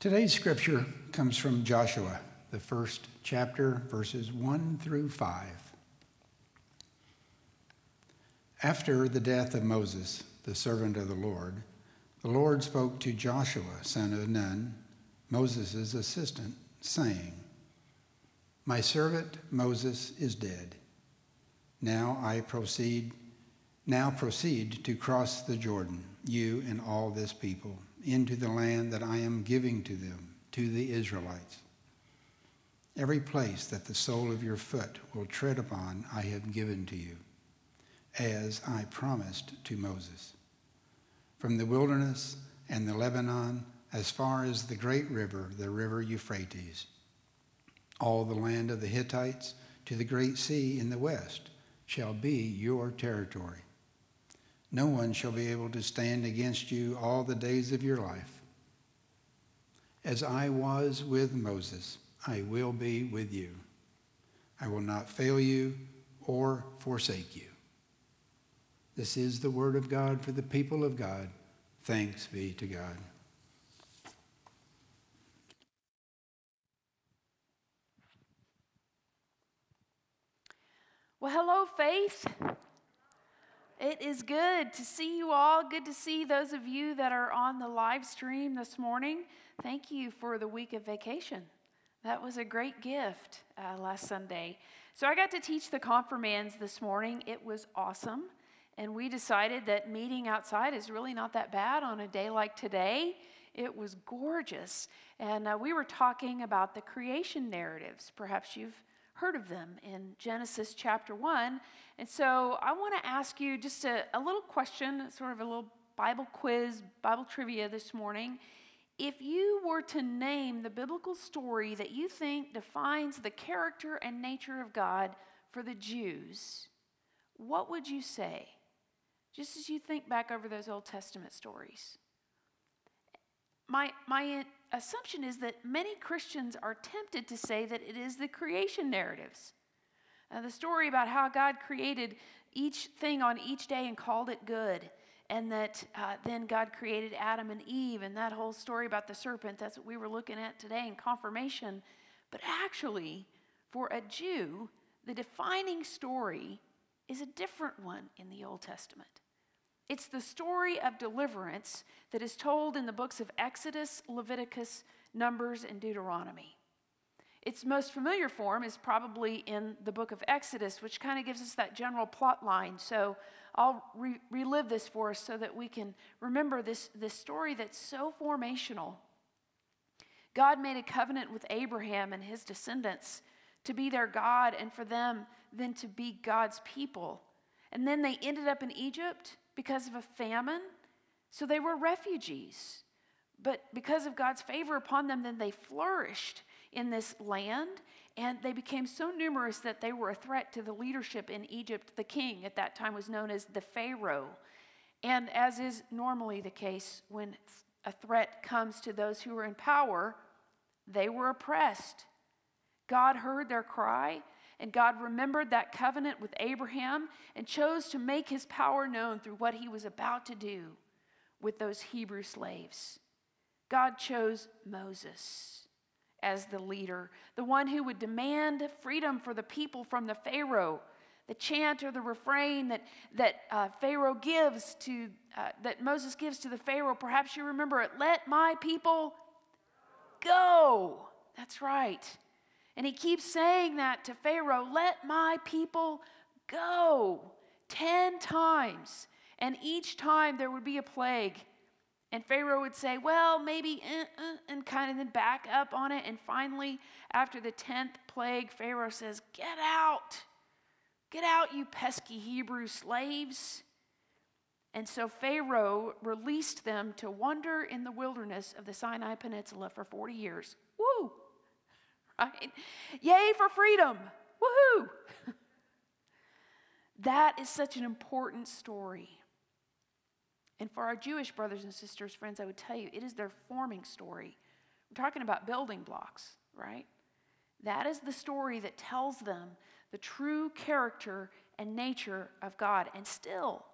Today's scripture comes from Joshua, the first chapter, verses 1 through 5. After the death of Moses, the servant of the Lord, the Lord spoke to Joshua, son of Nun, Moses' assistant, saying, My servant Moses is dead. Now I proceed, now proceed to cross the Jordan, you and all this people into the land that I am giving to them, to the Israelites. Every place that the sole of your foot will tread upon, I have given to you, as I promised to Moses. From the wilderness and the Lebanon, as far as the great river, the river Euphrates, all the land of the Hittites to the great sea in the west shall be your territory. No one shall be able to stand against you all the days of your life. As I was with Moses, I will be with you. I will not fail you or forsake you. This is the word of God for the people of God. Thanks be to God. Well, hello, Faith. It is good to see you all. Good to see those of you that are on the live stream this morning. Thank you for the week of vacation. That was a great gift uh, last Sunday. So I got to teach the confirmands this morning. It was awesome. And we decided that meeting outside is really not that bad on a day like today. It was gorgeous. And uh, we were talking about the creation narratives. Perhaps you've heard of them in Genesis chapter 1. And so I want to ask you just a, a little question, sort of a little Bible quiz, Bible trivia this morning. If you were to name the biblical story that you think defines the character and nature of God for the Jews, what would you say? Just as you think back over those Old Testament stories. My, my assumption is that many Christians are tempted to say that it is the creation narratives. Uh, the story about how God created each thing on each day and called it good, and that uh, then God created Adam and Eve, and that whole story about the serpent, that's what we were looking at today in confirmation. But actually, for a Jew, the defining story is a different one in the Old Testament. It's the story of deliverance that is told in the books of Exodus, Leviticus, Numbers, and Deuteronomy. Its most familiar form is probably in the book of Exodus, which kind of gives us that general plot line. So I'll re- relive this for us so that we can remember this, this story that's so formational. God made a covenant with Abraham and his descendants to be their God and for them then to be God's people. And then they ended up in Egypt because of a famine. So they were refugees. But because of God's favor upon them, then they flourished in this land and they became so numerous that they were a threat to the leadership in Egypt. The king at that time was known as the Pharaoh. And as is normally the case when a threat comes to those who are in power, they were oppressed. God heard their cry and God remembered that covenant with Abraham and chose to make his power known through what he was about to do with those Hebrew slaves. God chose Moses as the leader, the one who would demand freedom for the people from the Pharaoh. The chant or the refrain that, that uh, Pharaoh gives to, uh, that Moses gives to the Pharaoh, perhaps you remember it let my people go. That's right. And he keeps saying that to Pharaoh let my people go 10 times. And each time there would be a plague. And Pharaoh would say, well, maybe, uh, uh, and kind of then back up on it. And finally, after the 10th plague, Pharaoh says, Get out. Get out, you pesky Hebrew slaves. And so Pharaoh released them to wander in the wilderness of the Sinai Peninsula for 40 years. Right? Yay for freedom! Woohoo! that is such an important story. And for our Jewish brothers and sisters, friends, I would tell you, it is their forming story. We're talking about building blocks, right? That is the story that tells them the true character and nature of God. And still,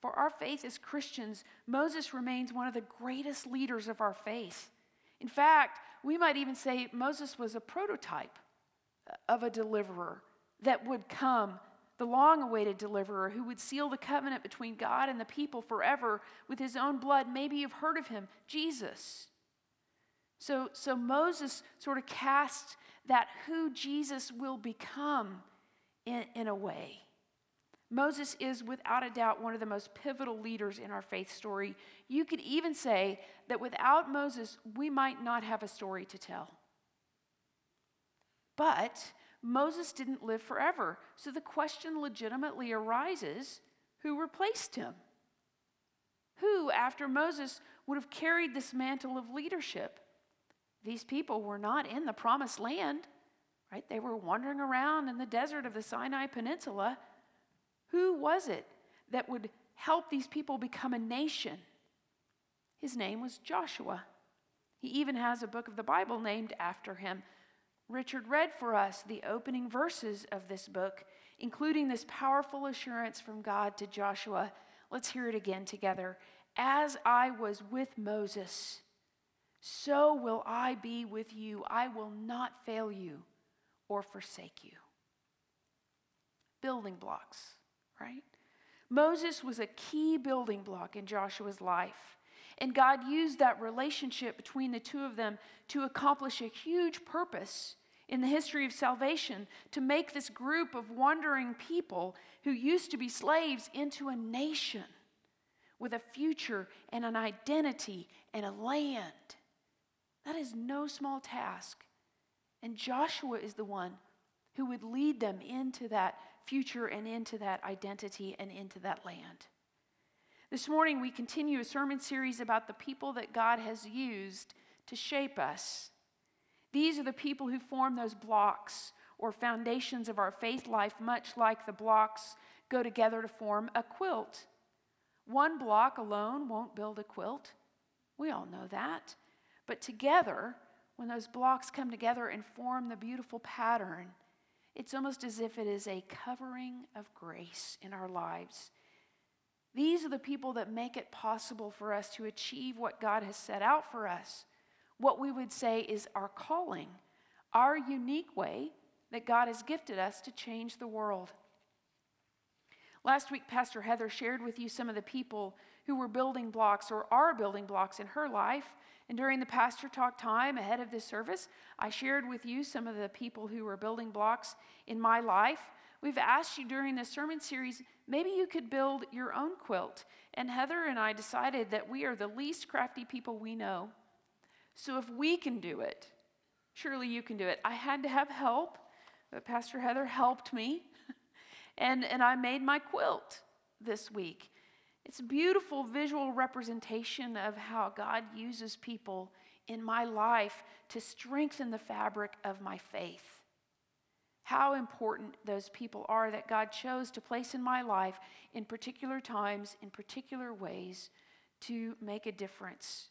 for our faith as Christians, Moses remains one of the greatest leaders of our faith. In fact, we might even say Moses was a prototype of a deliverer that would come, the long awaited deliverer who would seal the covenant between God and the people forever with his own blood. Maybe you've heard of him, Jesus. So, so Moses sort of cast that who Jesus will become in, in a way. Moses is without a doubt one of the most pivotal leaders in our faith story. You could even say that without Moses, we might not have a story to tell. But Moses didn't live forever. So the question legitimately arises who replaced him? Who, after Moses, would have carried this mantle of leadership? These people were not in the promised land, right? They were wandering around in the desert of the Sinai Peninsula. Who was it that would help these people become a nation? His name was Joshua. He even has a book of the Bible named after him. Richard read for us the opening verses of this book, including this powerful assurance from God to Joshua. Let's hear it again together. As I was with Moses, so will I be with you. I will not fail you or forsake you. Building blocks, right? Moses was a key building block in Joshua's life. And God used that relationship between the two of them to accomplish a huge purpose in the history of salvation to make this group of wandering people who used to be slaves into a nation with a future and an identity and a land. That is no small task. And Joshua is the one who would lead them into that future and into that identity and into that land. This morning, we continue a sermon series about the people that God has used to shape us. These are the people who form those blocks or foundations of our faith life, much like the blocks go together to form a quilt. One block alone won't build a quilt. We all know that. But together, when those blocks come together and form the beautiful pattern, it's almost as if it is a covering of grace in our lives. These are the people that make it possible for us to achieve what God has set out for us, what we would say is our calling, our unique way that God has gifted us to change the world. Last week, Pastor Heather shared with you some of the people who were building blocks or are building blocks in her life. And during the pastor talk time ahead of this service, I shared with you some of the people who were building blocks in my life. We've asked you during this sermon series, maybe you could build your own quilt. And Heather and I decided that we are the least crafty people we know. So if we can do it, surely you can do it. I had to have help, but Pastor Heather helped me. and, and I made my quilt this week. It's a beautiful visual representation of how God uses people in my life to strengthen the fabric of my faith. How important those people are that God chose to place in my life in particular times, in particular ways, to make a difference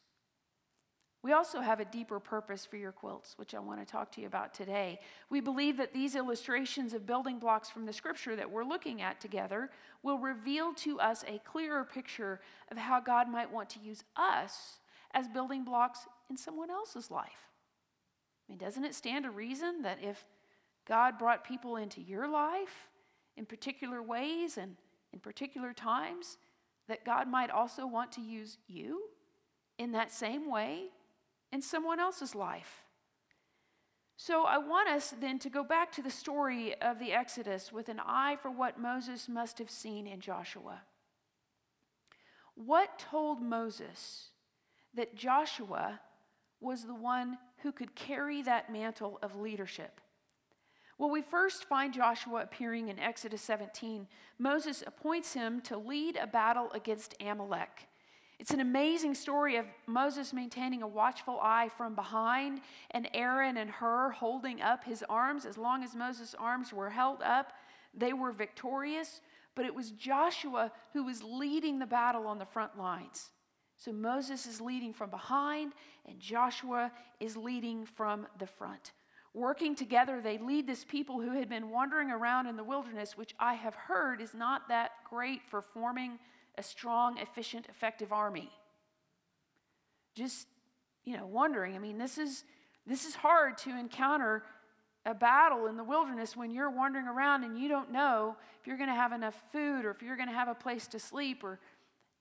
we also have a deeper purpose for your quilts, which I want to talk to you about today. We believe that these illustrations of building blocks from the scripture that we're looking at together will reveal to us a clearer picture of how God might want to use us as building blocks in someone else's life. I mean, doesn't it stand to reason that if God brought people into your life in particular ways and in particular times, that God might also want to use you in that same way in someone else's life. So I want us then to go back to the story of the Exodus with an eye for what Moses must have seen in Joshua. What told Moses that Joshua was the one who could carry that mantle of leadership? Well, we first find Joshua appearing in Exodus 17. Moses appoints him to lead a battle against Amalek. It's an amazing story of Moses maintaining a watchful eye from behind and Aaron and Hur holding up his arms. As long as Moses' arms were held up, they were victorious. But it was Joshua who was leading the battle on the front lines. So Moses is leading from behind, and Joshua is leading from the front. Working together, they lead this people who had been wandering around in the wilderness, which I have heard is not that great for forming a strong, efficient, effective army. Just, you know, wondering. I mean, this is this is hard to encounter a battle in the wilderness when you're wandering around and you don't know if you're going to have enough food or if you're going to have a place to sleep or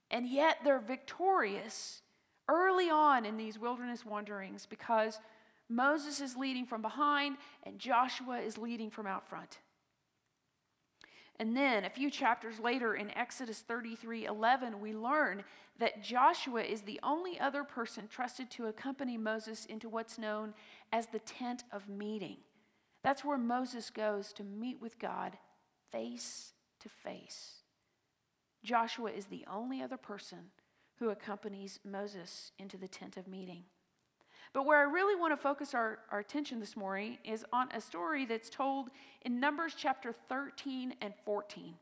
and yet they're victorious early on in these wilderness wanderings because Moses is leading from behind and Joshua is leading from out front. And then a few chapters later in Exodus 33 11, we learn that Joshua is the only other person trusted to accompany Moses into what's known as the tent of meeting. That's where Moses goes to meet with God face to face. Joshua is the only other person who accompanies Moses into the tent of meeting. But where I really want to focus our, our attention this morning is on a story that's told in Numbers chapter 13 and 14.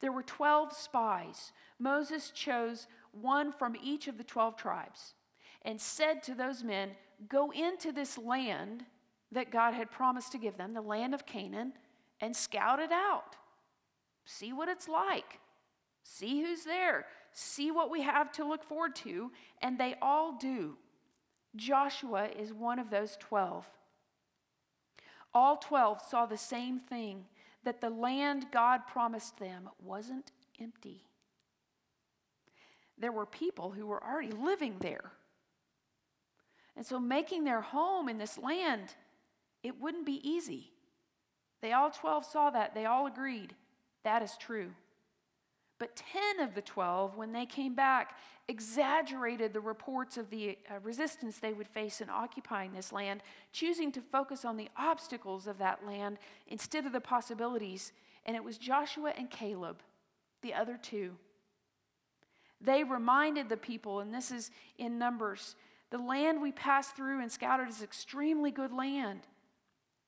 There were 12 spies. Moses chose one from each of the 12 tribes and said to those men, Go into this land that God had promised to give them, the land of Canaan, and scout it out. See what it's like. See who's there. See what we have to look forward to. And they all do. Joshua is one of those 12. All 12 saw the same thing that the land God promised them wasn't empty. There were people who were already living there. And so making their home in this land, it wouldn't be easy. They all 12 saw that. They all agreed that is true. But 10 of the 12, when they came back, exaggerated the reports of the uh, resistance they would face in occupying this land, choosing to focus on the obstacles of that land instead of the possibilities. And it was Joshua and Caleb, the other two. They reminded the people, and this is in Numbers the land we passed through and scouted is extremely good land.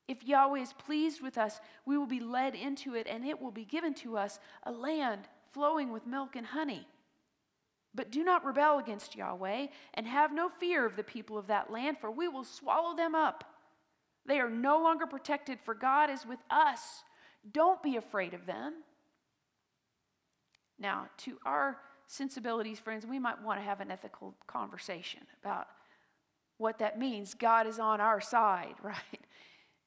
If Yahweh is pleased with us, we will be led into it, and it will be given to us a land flowing with milk and honey. But do not rebel against Yahweh, and have no fear of the people of that land, for we will swallow them up. They are no longer protected, for God is with us. Don't be afraid of them. Now, to our sensibilities, friends, we might want to have an ethical conversation about what that means. God is on our side, right?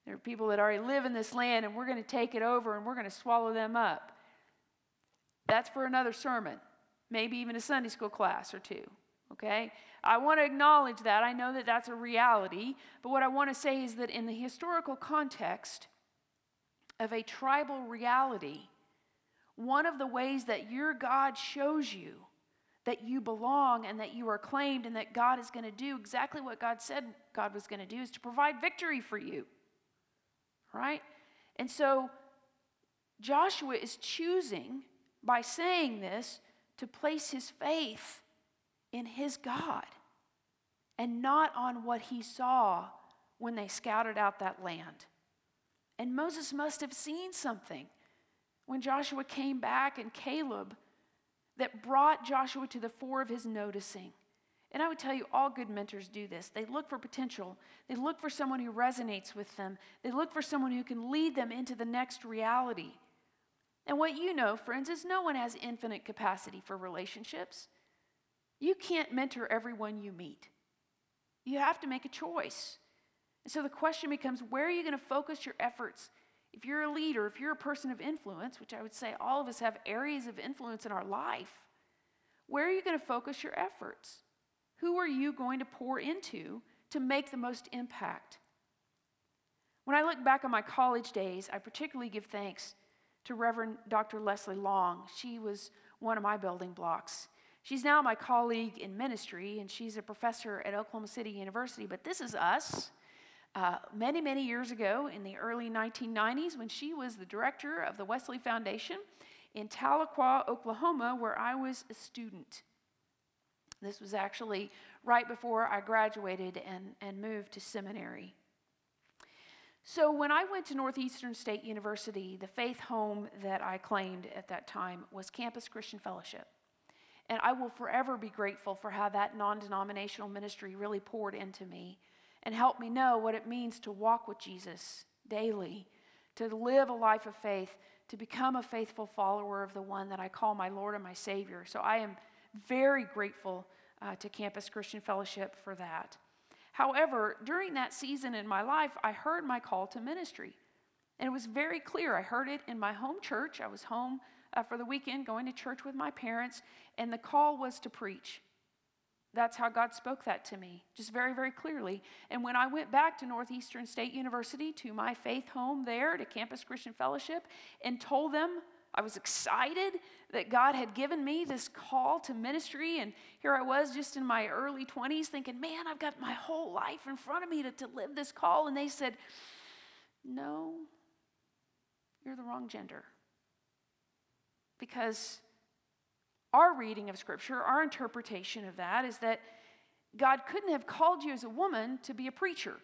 There are people that already live in this land, and we're going to take it over and we're going to swallow them up. That's for another sermon, maybe even a Sunday school class or two. Okay? I want to acknowledge that. I know that that's a reality. But what I want to say is that in the historical context of a tribal reality, one of the ways that your God shows you that you belong and that you are claimed and that God is going to do exactly what God said God was going to do is to provide victory for you. Right? And so Joshua is choosing by saying this to place his faith in his God and not on what he saw when they scouted out that land. And Moses must have seen something when Joshua came back and Caleb that brought Joshua to the fore of his noticing. And I would tell you, all good mentors do this. They look for potential, they look for someone who resonates with them, they look for someone who can lead them into the next reality. And what you know, friends, is no one has infinite capacity for relationships. You can't mentor everyone you meet. You have to make a choice. And so the question becomes where are you going to focus your efforts? If you're a leader, if you're a person of influence, which I would say all of us have areas of influence in our life, where are you going to focus your efforts? Who are you going to pour into to make the most impact? When I look back on my college days, I particularly give thanks to Reverend Dr. Leslie Long. She was one of my building blocks. She's now my colleague in ministry, and she's a professor at Oklahoma City University. But this is us. Uh, many, many years ago, in the early 1990s, when she was the director of the Wesley Foundation in Tahlequah, Oklahoma, where I was a student. This was actually right before I graduated and, and moved to seminary. So, when I went to Northeastern State University, the faith home that I claimed at that time was Campus Christian Fellowship. And I will forever be grateful for how that non denominational ministry really poured into me and helped me know what it means to walk with Jesus daily, to live a life of faith, to become a faithful follower of the one that I call my Lord and my Savior. So, I am very grateful uh, to Campus Christian Fellowship for that. However, during that season in my life, I heard my call to ministry. And it was very clear. I heard it in my home church. I was home uh, for the weekend going to church with my parents, and the call was to preach. That's how God spoke that to me, just very, very clearly. And when I went back to Northeastern State University, to my faith home there, to Campus Christian Fellowship, and told them I was excited that God had given me this call to ministry. And here I was just in my early 20s thinking, man, I've got my whole life in front of me to, to live this call. And they said, no, you're the wrong gender. Because our reading of Scripture, our interpretation of that is that God couldn't have called you as a woman to be a preacher.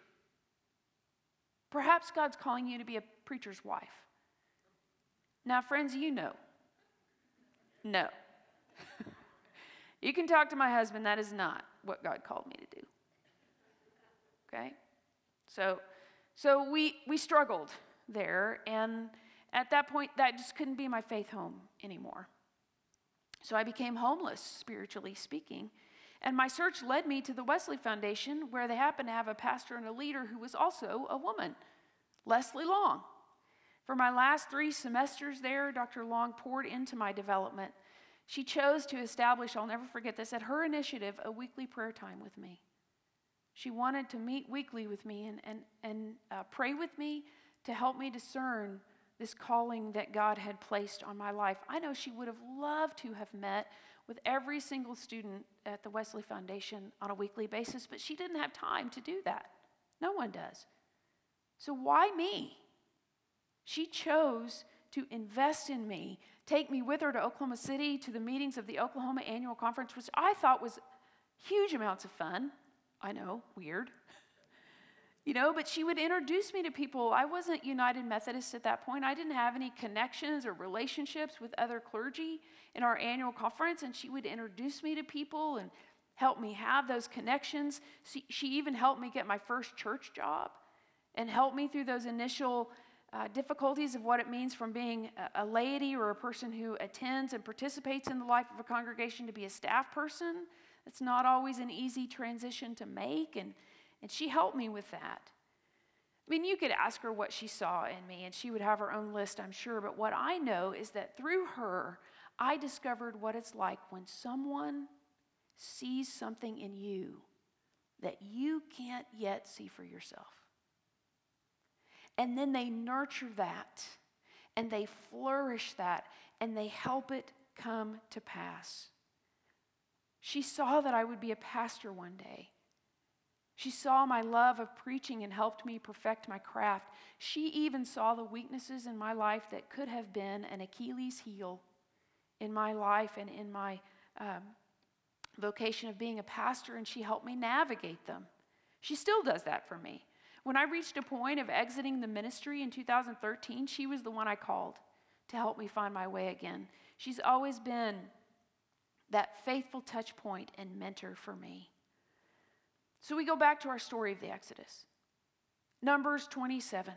Perhaps God's calling you to be a preacher's wife. Now, friends, you know. No. you can talk to my husband, that is not what God called me to do. Okay? So, so we, we struggled there, and at that point, that just couldn't be my faith home anymore. So I became homeless, spiritually speaking. And my search led me to the Wesley Foundation, where they happened to have a pastor and a leader who was also a woman, Leslie Long. For my last three semesters there, Dr. Long poured into my development. She chose to establish, I'll never forget this, at her initiative, a weekly prayer time with me. She wanted to meet weekly with me and, and, and uh, pray with me to help me discern this calling that God had placed on my life. I know she would have loved to have met with every single student at the Wesley Foundation on a weekly basis, but she didn't have time to do that. No one does. So why me? She chose to invest in me, take me with her to Oklahoma City to the meetings of the Oklahoma Annual Conference, which I thought was huge amounts of fun. I know, weird. You know, but she would introduce me to people. I wasn't United Methodist at that point. I didn't have any connections or relationships with other clergy in our annual conference, and she would introduce me to people and help me have those connections. She, even helped me get my first church job and helped me through those initial uh, difficulties of what it means from being a, a laity or a person who attends and participates in the life of a congregation to be a staff person. It's not always an easy transition to make, and and she helped me with that. I mean, you could ask her what she saw in me, and she would have her own list, I'm sure. But what I know is that through her, I discovered what it's like when someone sees something in you that you can't yet see for yourself. And then they nurture that, and they flourish that, and they help it come to pass. She saw that I would be a pastor one day. She saw my love of preaching and helped me perfect my craft. She even saw the weaknesses in my life that could have been an Achilles heel in my life and in my um, vocation of being a pastor, and she helped me navigate them. She still does that for me. When I reached a point of exiting the ministry in 2013, she was the one I called to help me find my way again. She's always been that faithful touch point and mentor for me. So we go back to our story of the Exodus. Numbers 27.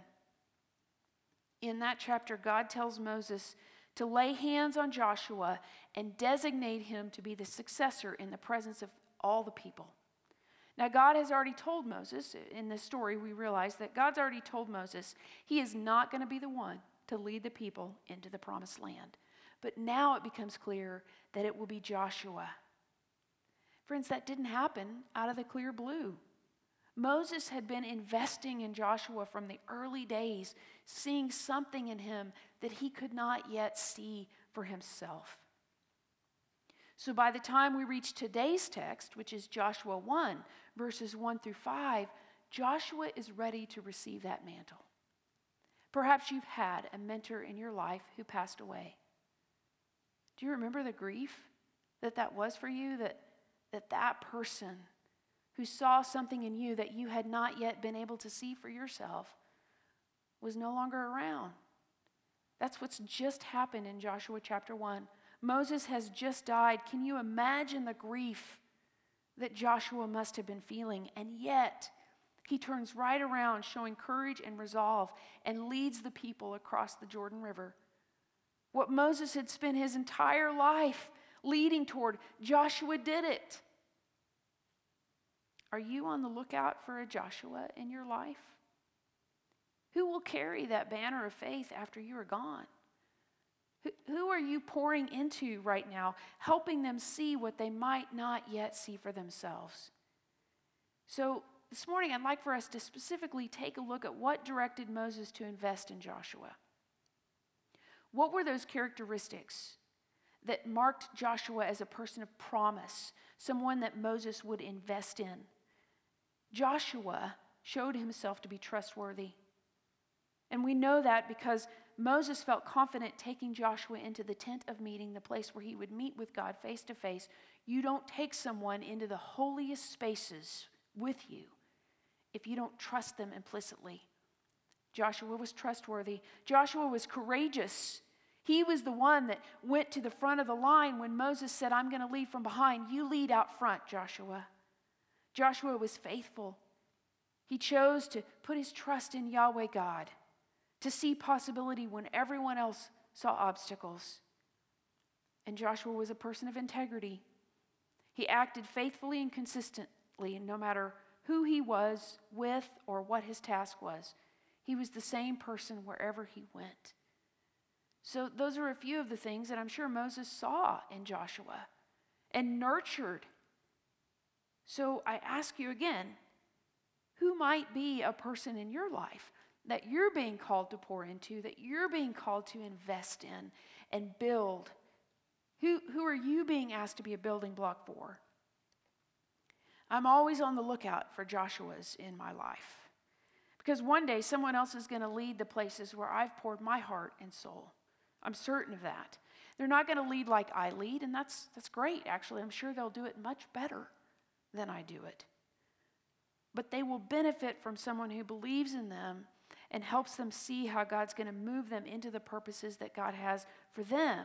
In that chapter, God tells Moses to lay hands on Joshua and designate him to be the successor in the presence of all the people. Now, God has already told Moses, in this story, we realize that God's already told Moses he is not going to be the one to lead the people into the promised land. But now it becomes clear that it will be Joshua Friends, that didn't happen out of the clear blue. Moses had been investing in Joshua from the early days, seeing something in him that he could not yet see for himself. So by the time we reach today's text, which is Joshua 1, verses 1 through 5, Joshua is ready to receive that mantle. Perhaps you've had a mentor in your life who passed away. Do you remember the grief that that was for you? That that that person who saw something in you that you had not yet been able to see for yourself was no longer around. That's what's just happened in Joshua chapter 1. Moses has just died. Can you imagine the grief that Joshua must have been feeling? And yet, he turns right around, showing courage and resolve, and leads the people across the Jordan River. What Moses had spent his entire life leading toward. Joshua did it. Are you on the lookout for a Joshua in your life? Who will carry that banner of faith after you are gone? Who are you pouring into right now, helping them see what they might not yet see for themselves? So, this morning, I'd like for us to specifically take a look at what directed Moses to invest in Joshua. What were those characteristics that marked Joshua as a person of promise, someone that Moses would invest in? Joshua showed himself to be trustworthy. And we know that because Moses felt confident taking Joshua into the tent of meeting, the place where he would meet with God face to face. You don't take someone into the holiest spaces with you if you don't trust them implicitly. Joshua was trustworthy. Joshua was courageous. He was the one that went to the front of the line when Moses said, I'm going to lead from behind. You lead out front, Joshua. Joshua was faithful. He chose to put his trust in Yahweh God to see possibility when everyone else saw obstacles. And Joshua was a person of integrity. He acted faithfully and consistently, no matter who he was with or what his task was. He was the same person wherever he went. So, those are a few of the things that I'm sure Moses saw in Joshua and nurtured. So, I ask you again who might be a person in your life that you're being called to pour into, that you're being called to invest in and build? Who, who are you being asked to be a building block for? I'm always on the lookout for Joshua's in my life. Because one day someone else is going to lead the places where I've poured my heart and soul. I'm certain of that. They're not going to lead like I lead, and that's, that's great, actually. I'm sure they'll do it much better than I do it. But they will benefit from someone who believes in them and helps them see how God's going to move them into the purposes that God has for them.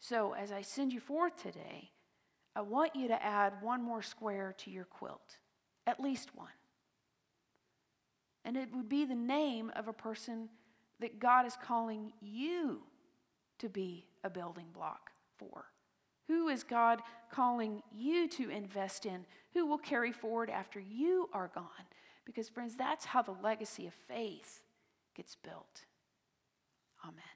So, as I send you forth today, I want you to add one more square to your quilt, at least one. And it would be the name of a person that God is calling you to be a building block for. Who is God calling you to invest in? Who will carry forward after you are gone? Because, friends, that's how the legacy of faith gets built. Amen.